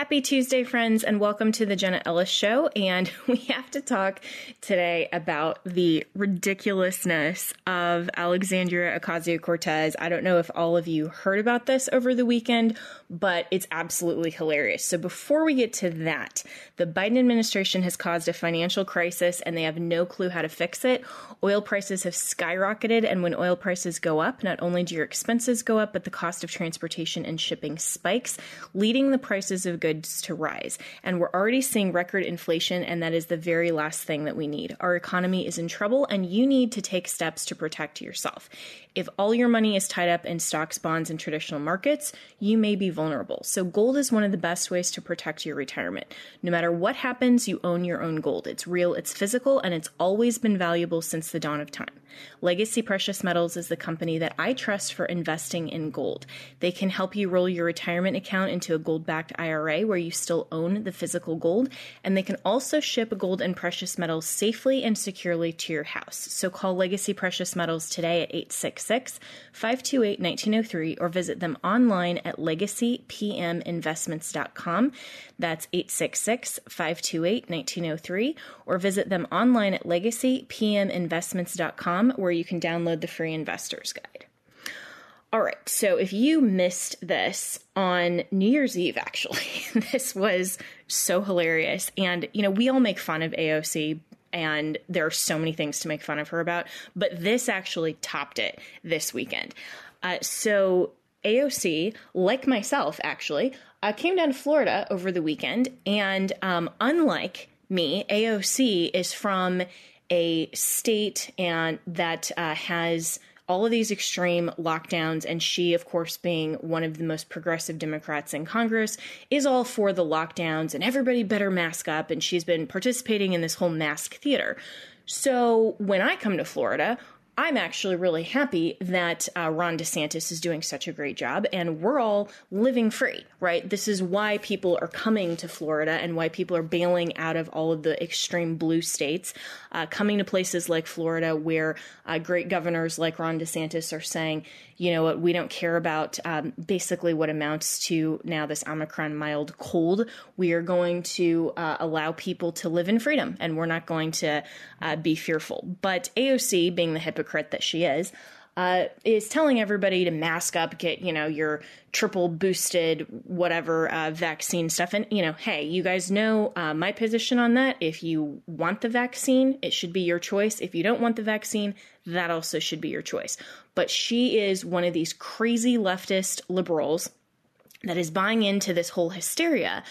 Happy Tuesday, friends, and welcome to the Jenna Ellis Show. And we have to talk today about the ridiculousness of Alexandria Ocasio Cortez. I don't know if all of you heard about this over the weekend, but it's absolutely hilarious. So, before we get to that, the Biden administration has caused a financial crisis and they have no clue how to fix it. Oil prices have skyrocketed, and when oil prices go up, not only do your expenses go up, but the cost of transportation and shipping spikes, leading the prices of goods to rise. And we're already seeing record inflation, and that is the very last thing that we need. Our economy is in trouble, and you need to take steps to protect yourself. If all your money is tied up in stocks, bonds, and traditional markets, you may be vulnerable. So, gold is one of the best ways to protect your retirement. No matter what happens, you own your own gold. It's real, it's physical, and it's always been valuable since the dawn of time. Legacy Precious Metals is the company that I trust for investing in gold. They can help you roll your retirement account into a gold backed IRA where you still own the physical gold, and they can also ship gold and precious metals safely and securely to your house. So call Legacy Precious Metals today at 866 528 1903 or visit them online at legacypminvestments.com. That's 866 528 1903 or visit them online at legacypminvestments.com where you can download the free investor's guide. All right, so if you missed this on New Year's Eve, actually, this was so hilarious. And, you know, we all make fun of AOC, and there are so many things to make fun of her about, but this actually topped it this weekend. Uh, so, AOC, like myself, actually, uh, came down to Florida over the weekend, and um, unlike me, AOC is from a state and that uh, has all of these extreme lockdowns, and she, of course, being one of the most progressive Democrats in Congress, is all for the lockdowns and everybody better mask up. And she's been participating in this whole mask theater. So when I come to Florida, I'm actually really happy that uh, Ron DeSantis is doing such a great job and we're all living free, right? This is why people are coming to Florida and why people are bailing out of all of the extreme blue states, uh, coming to places like Florida where uh, great governors like Ron DeSantis are saying, you know what, we don't care about um, basically what amounts to now this Omicron mild cold. We are going to uh, allow people to live in freedom and we're not going to uh, be fearful. But AOC, being the hypocrite that she is, uh, is telling everybody to mask up, get you know your triple boosted whatever uh, vaccine stuff, and you know, hey, you guys know uh, my position on that. If you want the vaccine, it should be your choice. If you don't want the vaccine, that also should be your choice. But she is one of these crazy leftist liberals that is buying into this whole hysteria.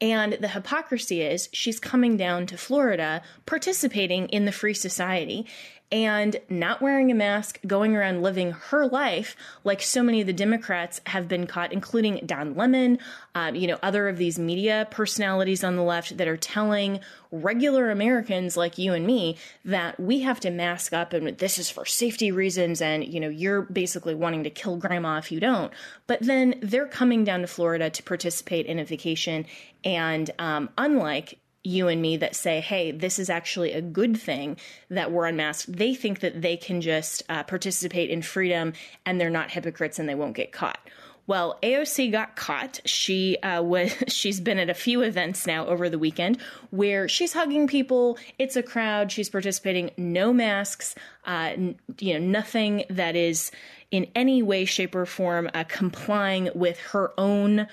And the hypocrisy is she's coming down to Florida, participating in the free society, and not wearing a mask, going around living her life like so many of the Democrats have been caught, including Don Lemon, um, you know, other of these media personalities on the left that are telling regular Americans like you and me that we have to mask up and this is for safety reasons and, you know, you're basically wanting to kill grandma if you don't. But then they're coming down to Florida to participate in a vacation. And um, unlike you and me that say, hey, this is actually a good thing that we're unmasked. They think that they can just uh, participate in freedom and they're not hypocrites and they won't get caught. Well, AOC got caught. She uh, was she's been at a few events now over the weekend where she's hugging people. It's a crowd. She's participating. No masks. Uh, n- you know, nothing that is in any way, shape, or form uh, complying with her own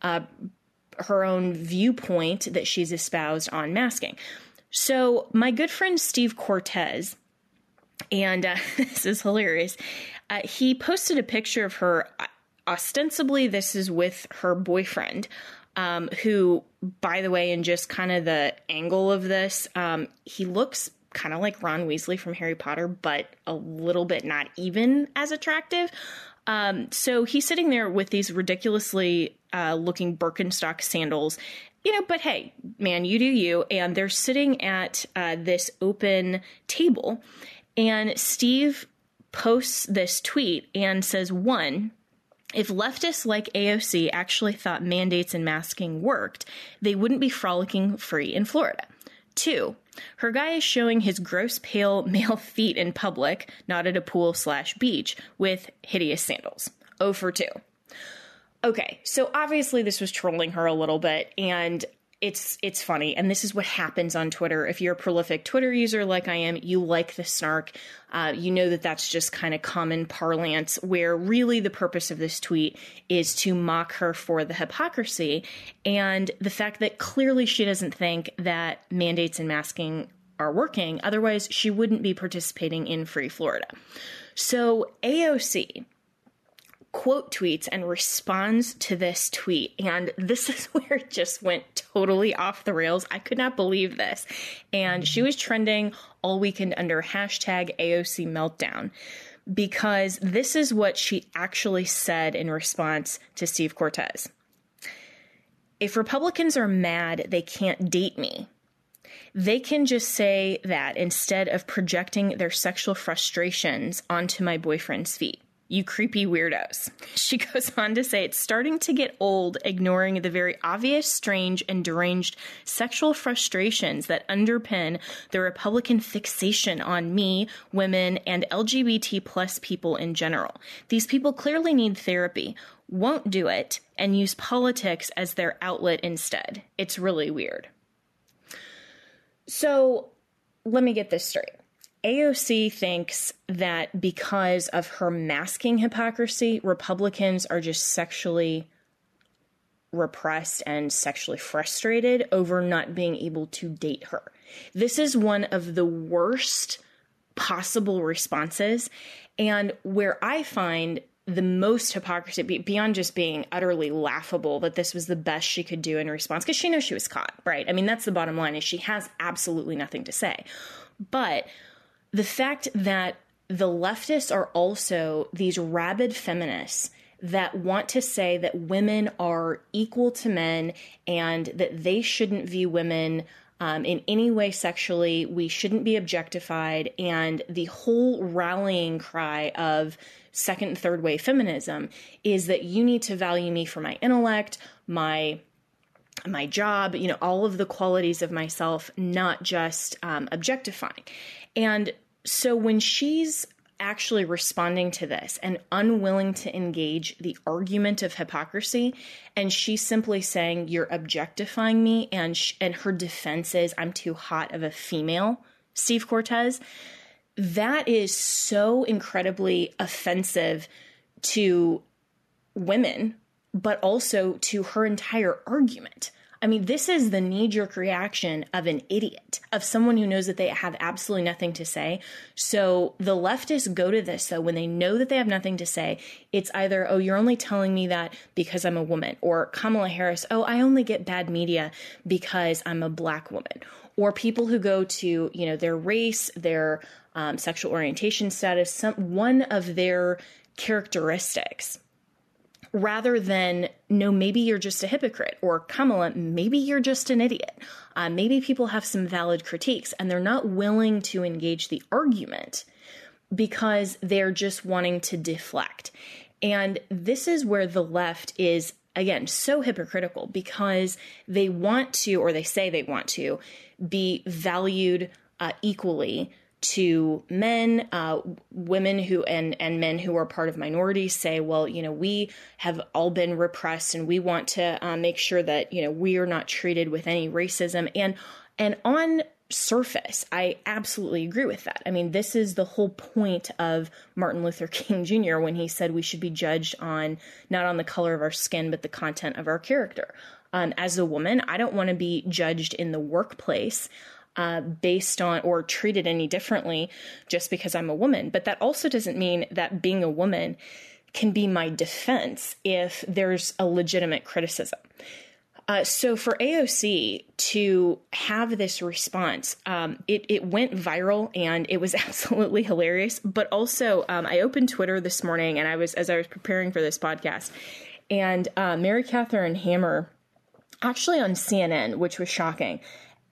uh, her own viewpoint that she's espoused on masking. So, my good friend Steve Cortes, and uh, this is hilarious, uh, he posted a picture of her. Ostensibly, this is with her boyfriend, um, who, by the way, in just kind of the angle of this, um, he looks kind of like Ron Weasley from Harry Potter, but a little bit not even as attractive. Um, so he's sitting there with these ridiculously uh, looking Birkenstock sandals. You know, but hey, man, you do you. And they're sitting at uh, this open table, and Steve posts this tweet and says, one, if leftists like AOC actually thought mandates and masking worked, they wouldn't be frolicking free in Florida. Two, her guy is showing his gross pale male feet in public, not at a pool slash beach, with hideous sandals. Oh for 2. Okay, so obviously this was trolling her a little bit, and it's it's funny. And this is what happens on twitter. If you're a prolific twitter user like i am you like the snark. Uh, you know that that's just kind of common parlance where really the purpose of this tweet is to mock her for the hypocrisy and the fact that clearly she doesn't think that mandates and masking are working. Otherwise she wouldn't be participating in free florida. So aoc quote tweets and responds to this tweet. And this is where it just went totally off the rails. I could not believe this. And she was trending all weekend under hashtag AOC meltdown because this is what she actually said in response to Steve Cortes. If Republicans are mad they can't date me, they can just say that instead of projecting their sexual frustrations onto my boyfriend's feet you creepy weirdos. She goes on to say it's starting to get old ignoring the very obvious, strange, and deranged sexual frustrations that underpin the Republican fixation on me, women, and LGBT plus people in general. These people clearly need therapy, won't do it, and use politics as their outlet instead. It's really weird. So let me get this straight. AOC thinks that because of her masking hypocrisy, Republicans are just sexually repressed and sexually frustrated over not being able to date her. This is one of the worst possible responses. And where I find the most hypocrisy beyond just being utterly laughable that this was the best she could do in response because she knows she was caught right i mean that's the bottom line is she has absolutely nothing to say but the fact that the leftists are also these rabid feminists that want to say that women are equal to men and that they shouldn't view women um, in any way sexually. We shouldn't be objectified. And the whole rallying cry of second and third wave feminism is that you need to value me for my intellect, my my job, you know, all of the qualities of myself, not just um, objectifying. And so when she's actually responding to this and unwilling to engage the argument of hypocrisy and she's simply saying you're objectifying me and sh- and her defense is I'm too hot of a female Steve Cortes that is so incredibly offensive to women but also to her entire argument I mean, this is the knee jerk reaction of an idiot, of someone who knows that they have absolutely nothing to say. So the leftists go to this. So when they know that they have nothing to say, it's either, oh, you're only telling me that because I'm a woman, or Kamala Harris, oh, I only get bad media because I'm a black woman. Or people who go to, you know, their race, their um, sexual orientation status, some, one of their characteristics rather than, no, maybe you're just a hypocrite, or Kamala, maybe you're just an idiot. Uh, maybe people have some valid critiques and they're not willing to engage the argument because they're just wanting to deflect. And this is where the left is, again, so hypocritical because they want to, or they say they want to, be valued uh, equally to men, uh, women who and and men who are part of minorities say, well, you know, we have all been repressed, and we want to uh, make sure that you know we are not treated with any racism. And and on surface, I absolutely agree with that. I mean, this is the whole point of Martin Luther King Jr. when he said we should be judged on not on the color of our skin, but the content of our character. Um, as a woman, I don't want to be judged in the workplace uh, based on or treated any differently just because I'm a woman. But that also doesn't mean that being a woman can be my defense if there's a legitimate criticism. Uh, so for AOC to have this response, um, it, it went viral and it was absolutely hilarious. But also, um, I opened Twitter this morning and I was as I was preparing for this podcast, and uh, Mary Katharine Hammer, actually on CNN, which was shocking,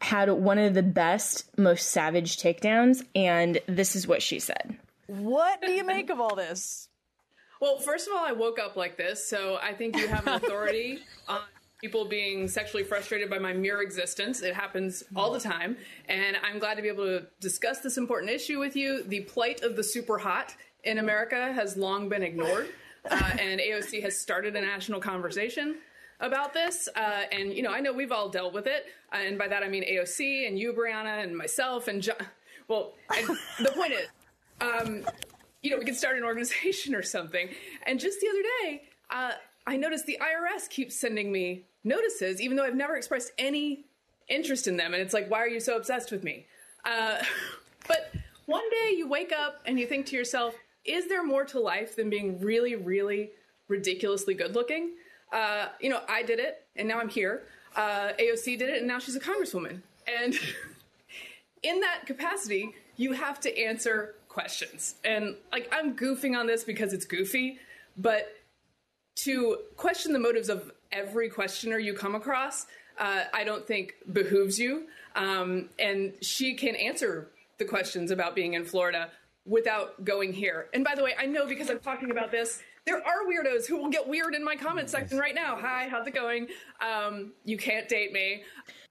had one of the best, most savage takedowns, and this is what she said. What do you make of all this? Well, first of all, I woke up like this, so I think you have an authority on people being sexually frustrated by my mere existence. It happens all the time, and I'm glad to be able to discuss this important issue with you. The plight of the super hot in America has long been ignored, uh, and AOC has started a national conversation about this. Uh, and, you know, I know we've all dealt with it. Uh, and by that I mean AOC and you, Brianna, and myself and John. Well, the point is, um, you know, we could start an organization or something. And just the other day, uh, I noticed the IRS keeps sending me notices, even though I've never expressed any interest in them. And it's like, why are you so obsessed with me? Uh, but one day you wake up and you think to yourself, is there more to life than being really, really ridiculously good looking? Uh, you know, I did it, and now I'm here. Uh, AOC did it, and now she's a congresswoman. And in that capacity, you have to answer questions. And like, I'm goofing on this because it's goofy, but to question the motives of every questioner you come across, uh, I don't think behooves you. Um, and she can answer the questions about being in Florida without going here. And by the way, I know because I'm talking about this there are weirdos who will get weird in my comment section right now. Hi, how's it going? Um, you can't date me.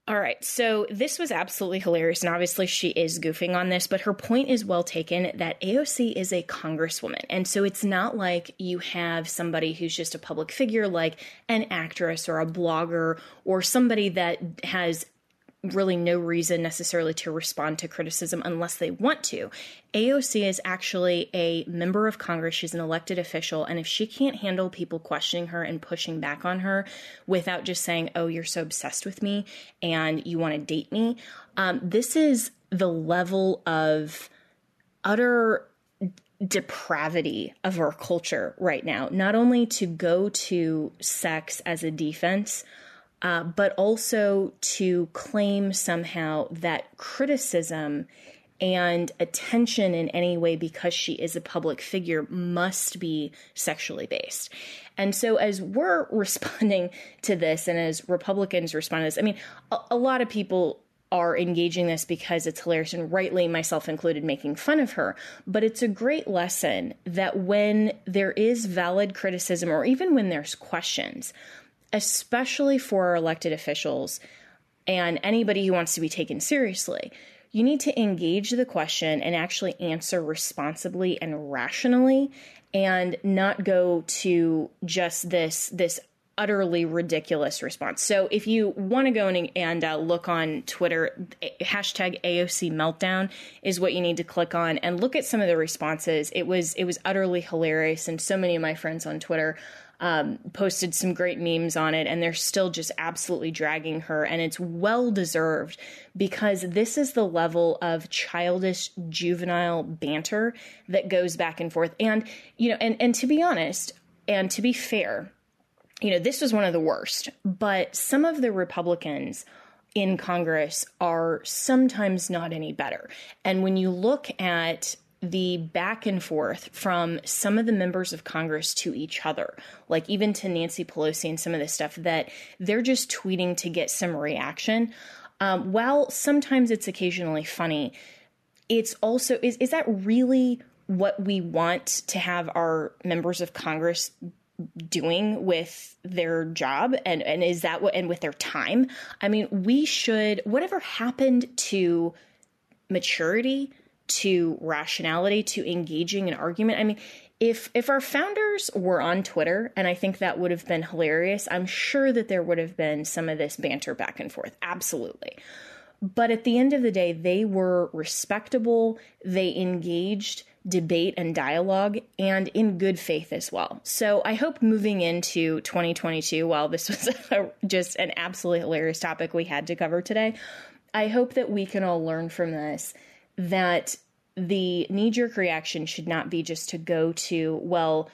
All right, so this was absolutely hilarious, and obviously she is goofing on this, but her point is well taken that AOC is a congresswoman. And so it's not like you have somebody who's just a public figure, like an actress or a blogger or somebody that has really no reason necessarily to respond to criticism unless they want to. AOC is actually a member of Congress. She's an elected official. And if she can't handle people questioning her and pushing back on her without just saying, oh, you're so obsessed with me and you want to date me, um, this is the level of utter depravity of our culture right now. Not only to go to sex as a defense, uh, but also to claim somehow that criticism and attention in any way because she is a public figure must be sexually based. And so, as we're responding to this, and as Republicans respond to this, I mean, a, a lot of people are engaging this because it's hilarious and rightly myself included making fun of her but it's a great lesson that when there is valid criticism or even when there's questions especially for our elected officials and anybody who wants to be taken seriously, you need to engage the question and actually answer responsibly and rationally and not go to just this this utterly ridiculous response. So if you want to go and, and uh, look on Twitter, hashtag AOC meltdown is what you need to click on and look at some of the responses. It was it was utterly hilarious, and so many of my friends on Twitter um, posted some great memes on it, and they're still just absolutely dragging her. And it's well deserved because this is the level of childish, juvenile banter that goes back and forth. And, you know, and, and to be honest, and to be fair, you know, this was one of the worst, but some of the Republicans in Congress are sometimes not any better. And when you look at the back and forth from some of the members of Congress to each other, like even to Nancy Pelosi and some of the stuff that they're just tweeting to get some reaction. Um, while sometimes it's occasionally funny, it's also is is that really what we want to have our members of Congress doing with their job and and is that what and with their time? I mean, we should whatever happened to maturity to rationality to engaging an argument. I mean, if if our founders were on Twitter, and I think that would have been hilarious, I'm sure that there would have been some of this banter back and forth. Absolutely. But at the end of the day, they were respectable, they engaged debate and dialogue, and in good faith as well. So I hope moving into 2022, while this was a, just an absolutely hilarious topic we had to cover today, I hope that we can all learn from this that the knee jerk reaction should not be just to go to, well,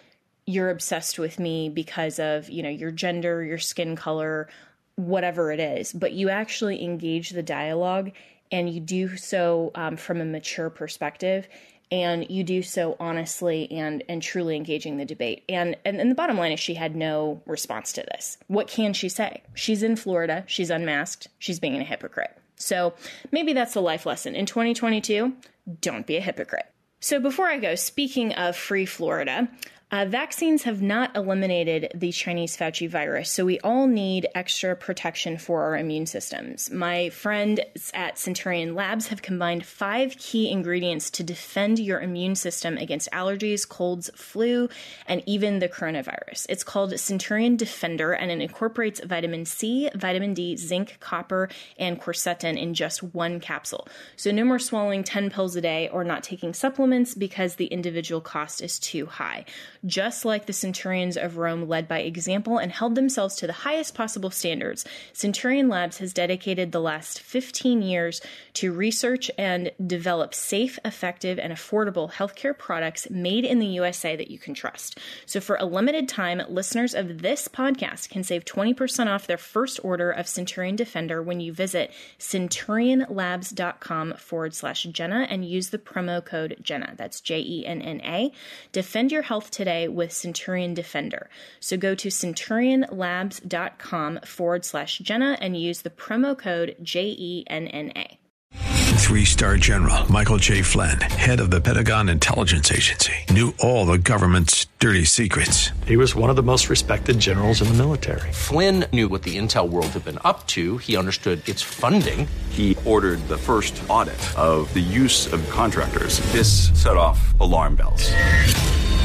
you're obsessed with me because of, you know, your gender, your skin color, whatever it is, but you actually engage the dialogue and you do so um, from a mature perspective and you do so honestly and and truly engaging the debate. And, and and the bottom line is she had no response to this. What can she say? She's in Florida, she's unmasked, she's being a hypocrite. So maybe that's the life lesson. In 2022, don't be a hypocrite. So before I go, speaking of free Florida, uh, vaccines have not eliminated the Chinese Fauci virus, so we all need extra protection for our immune systems. My friends at Centurion Labs have combined five key ingredients to defend your immune system against allergies, colds, flu, and even the coronavirus. It's called Centurion Defender, and it incorporates vitamin C, vitamin D, zinc, copper, and quercetin in just one capsule. So no more swallowing 10 pills a day or not taking supplements because the individual cost is too high just like the centurions of Rome led by example and held themselves to the highest possible standards, Centurion Labs has dedicated the last 15 years to research and develop safe, effective, and affordable healthcare products made in the USA that you can trust. So, for a limited time, listeners of this podcast can save 20% off their first order of Centurion Defender when you visit centurionlabs.com forward slash Jenna and use the promo code Jenna. That's J E N N A. Defend your health today today with Centurion Defender. So go to centurionlabs.com forward slash Jenna and use the promo code J E N N A. Three star general Michael J. Flynn, head of the Pentagon Intelligence Agency, knew all the government's dirty secrets. He was one of the most respected generals in the military. Flynn knew what the intel world had been up to, he understood its funding. He ordered the first audit of the use of contractors. This set off alarm bells.